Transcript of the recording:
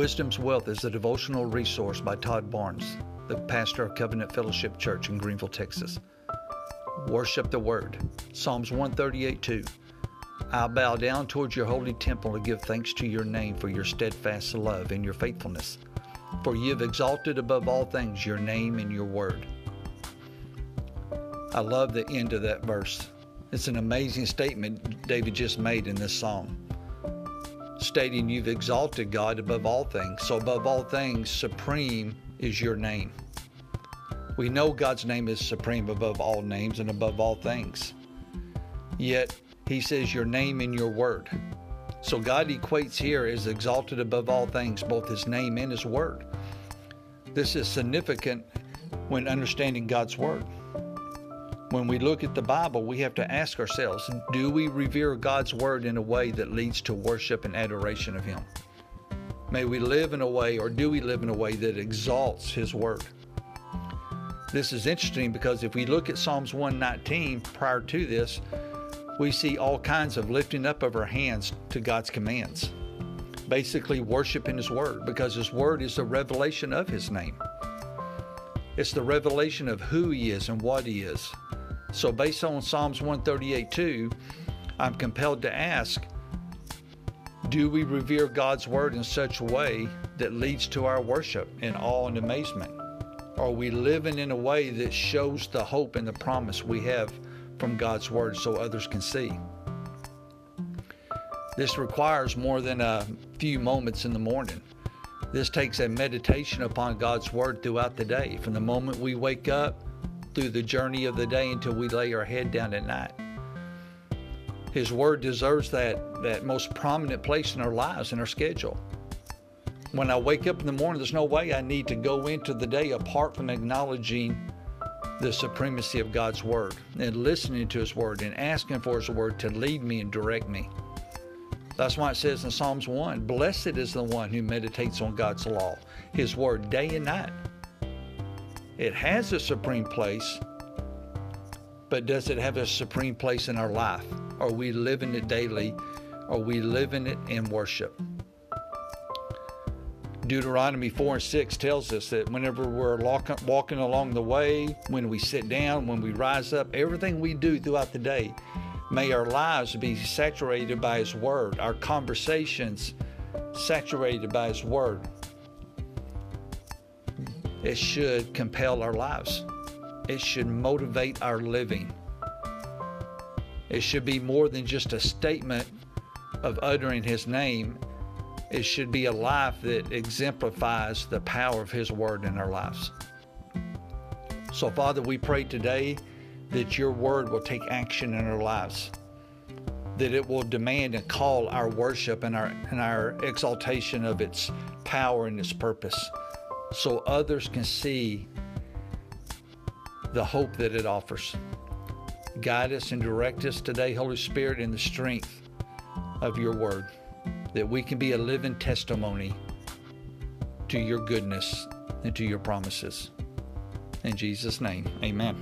Wisdom's Wealth is a devotional resource by Todd Barnes, the pastor of Covenant Fellowship Church in Greenville, Texas. Worship the Word. Psalms 138 2. I'll bow down towards your holy temple to give thanks to your name for your steadfast love and your faithfulness. For you have exalted above all things your name and your word. I love the end of that verse. It's an amazing statement David just made in this psalm, stating you've exalted God above all things. So, above all things, supreme is your name. We know God's name is supreme above all names and above all things. Yet, He says your name and your word. So God equates here as exalted above all things, both his name and his word. This is significant when understanding God's word. When we look at the Bible, we have to ask ourselves do we revere God's word in a way that leads to worship and adoration of him? May we live in a way, or do we live in a way that exalts his word? This is interesting because if we look at Psalms 119 prior to this, we see all kinds of lifting up of our hands to God's commands. Basically, worshiping His Word because His Word is the revelation of His name. It's the revelation of who He is and what He is. So, based on Psalms 138 2, I'm compelled to ask Do we revere God's Word in such a way that leads to our worship in awe and amazement? Are we living in a way that shows the hope and the promise we have from God's Word so others can see. This requires more than a few moments in the morning. This takes a meditation upon God's Word throughout the day, from the moment we wake up through the journey of the day until we lay our head down at night. His Word deserves that, that most prominent place in our lives and our schedule. When I wake up in the morning, there's no way I need to go into the day apart from acknowledging the supremacy of God's Word and listening to His Word and asking for His Word to lead me and direct me. That's why it says in Psalms 1 Blessed is the one who meditates on God's law, His Word day and night. It has a supreme place, but does it have a supreme place in our life? Are we living it daily? Are we living it in worship? Deuteronomy 4 and 6 tells us that whenever we're walking along the way, when we sit down, when we rise up, everything we do throughout the day, may our lives be saturated by His Word, our conversations saturated by His Word. It should compel our lives, it should motivate our living. It should be more than just a statement of uttering His name it should be a life that exemplifies the power of His Word in our lives. So, Father, we pray today that your Word will take action in our lives, that it will demand and call our worship and our, and our exaltation of its power and its purpose, so others can see the hope that it offers. Guide us and direct us today, Holy Spirit, in the strength of your Word that we can be a living testimony to your goodness and to your promises. In Jesus' name, amen.